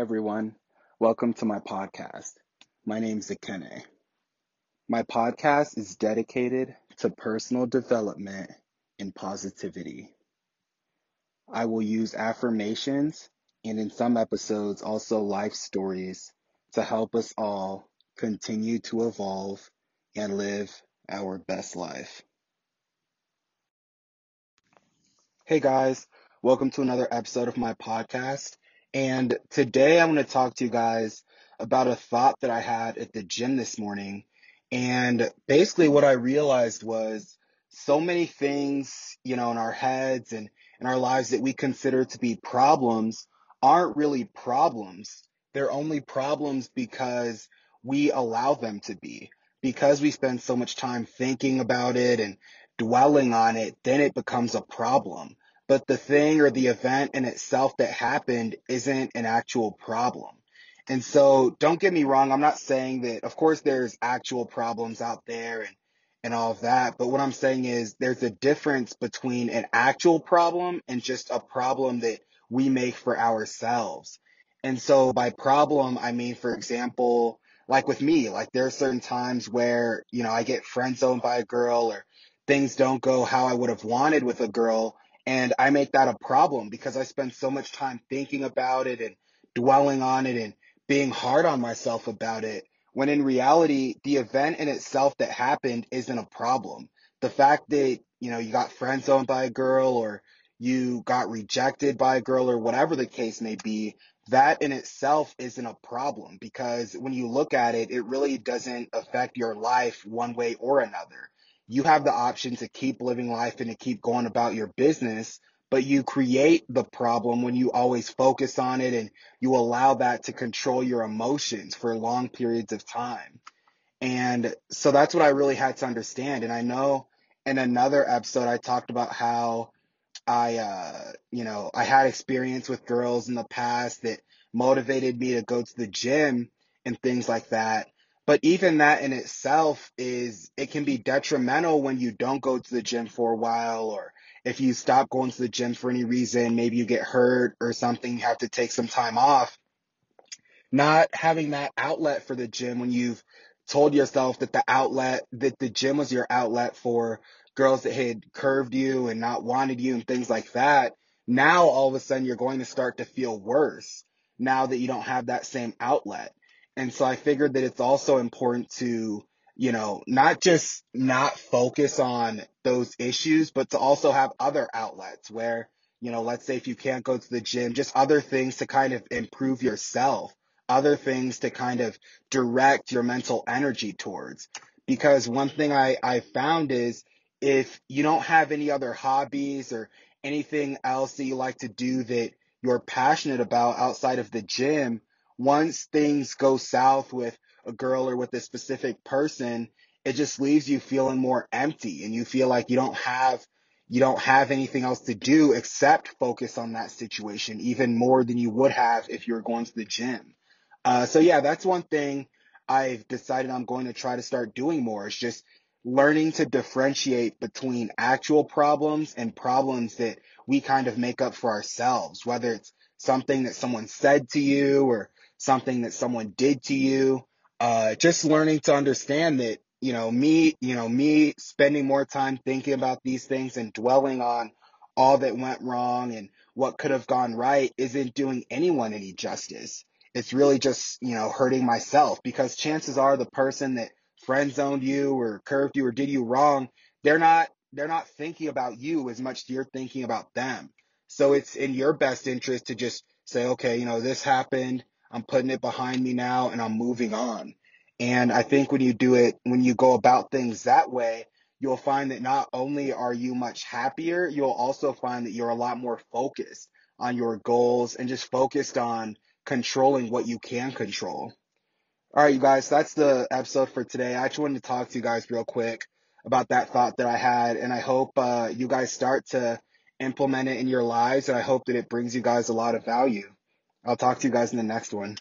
Everyone, welcome to my podcast. My name is Akene. My podcast is dedicated to personal development and positivity. I will use affirmations and in some episodes also life stories to help us all continue to evolve and live our best life. Hey guys, welcome to another episode of my podcast. And today I want to talk to you guys about a thought that I had at the gym this morning. And basically, what I realized was so many things, you know, in our heads and in our lives that we consider to be problems aren't really problems. They're only problems because we allow them to be. Because we spend so much time thinking about it and dwelling on it, then it becomes a problem but the thing or the event in itself that happened isn't an actual problem. And so don't get me wrong, I'm not saying that of course there's actual problems out there and and all of that, but what I'm saying is there's a difference between an actual problem and just a problem that we make for ourselves. And so by problem, I mean for example, like with me, like there are certain times where, you know, I get friend zoned by a girl or things don't go how I would have wanted with a girl and I make that a problem because I spend so much time thinking about it and dwelling on it and being hard on myself about it. When in reality, the event in itself that happened isn't a problem. The fact that, you know, you got friend zoned by a girl or you got rejected by a girl or whatever the case may be, that in itself isn't a problem because when you look at it, it really doesn't affect your life one way or another you have the option to keep living life and to keep going about your business, but you create the problem when you always focus on it and you allow that to control your emotions for long periods of time. And so that's what I really had to understand. And I know in another episode, I talked about how I, uh, you know, I had experience with girls in the past that motivated me to go to the gym and things like that. But even that in itself is, it can be detrimental when you don't go to the gym for a while, or if you stop going to the gym for any reason, maybe you get hurt or something, you have to take some time off. Not having that outlet for the gym when you've told yourself that the outlet, that the gym was your outlet for girls that had curved you and not wanted you and things like that. Now all of a sudden you're going to start to feel worse now that you don't have that same outlet. And so I figured that it's also important to, you know, not just not focus on those issues, but to also have other outlets where, you know, let's say if you can't go to the gym, just other things to kind of improve yourself, other things to kind of direct your mental energy towards. Because one thing I, I found is if you don't have any other hobbies or anything else that you like to do that you're passionate about outside of the gym, once things go south with a girl or with a specific person, it just leaves you feeling more empty and you feel like you don't have you don't have anything else to do except focus on that situation even more than you would have if you were going to the gym. Uh, so yeah, that's one thing I've decided I'm going to try to start doing more. It's just learning to differentiate between actual problems and problems that we kind of make up for ourselves, whether it's something that someone said to you or something that someone did to you. Uh, just learning to understand that, you know, me, you know, me spending more time thinking about these things and dwelling on all that went wrong and what could have gone right isn't doing anyone any justice. It's really just, you know, hurting myself because chances are the person that friend zoned you or curved you or did you wrong, they're not, they're not thinking about you as much as you're thinking about them. So it's in your best interest to just say, okay, you know, this happened. I'm putting it behind me now and I'm moving on. And I think when you do it, when you go about things that way, you'll find that not only are you much happier, you'll also find that you're a lot more focused on your goals and just focused on controlling what you can control. All right, you guys, that's the episode for today. I just wanted to talk to you guys real quick about that thought that I had, and I hope uh, you guys start to implement it in your lives, and I hope that it brings you guys a lot of value. I'll talk to you guys in the next one.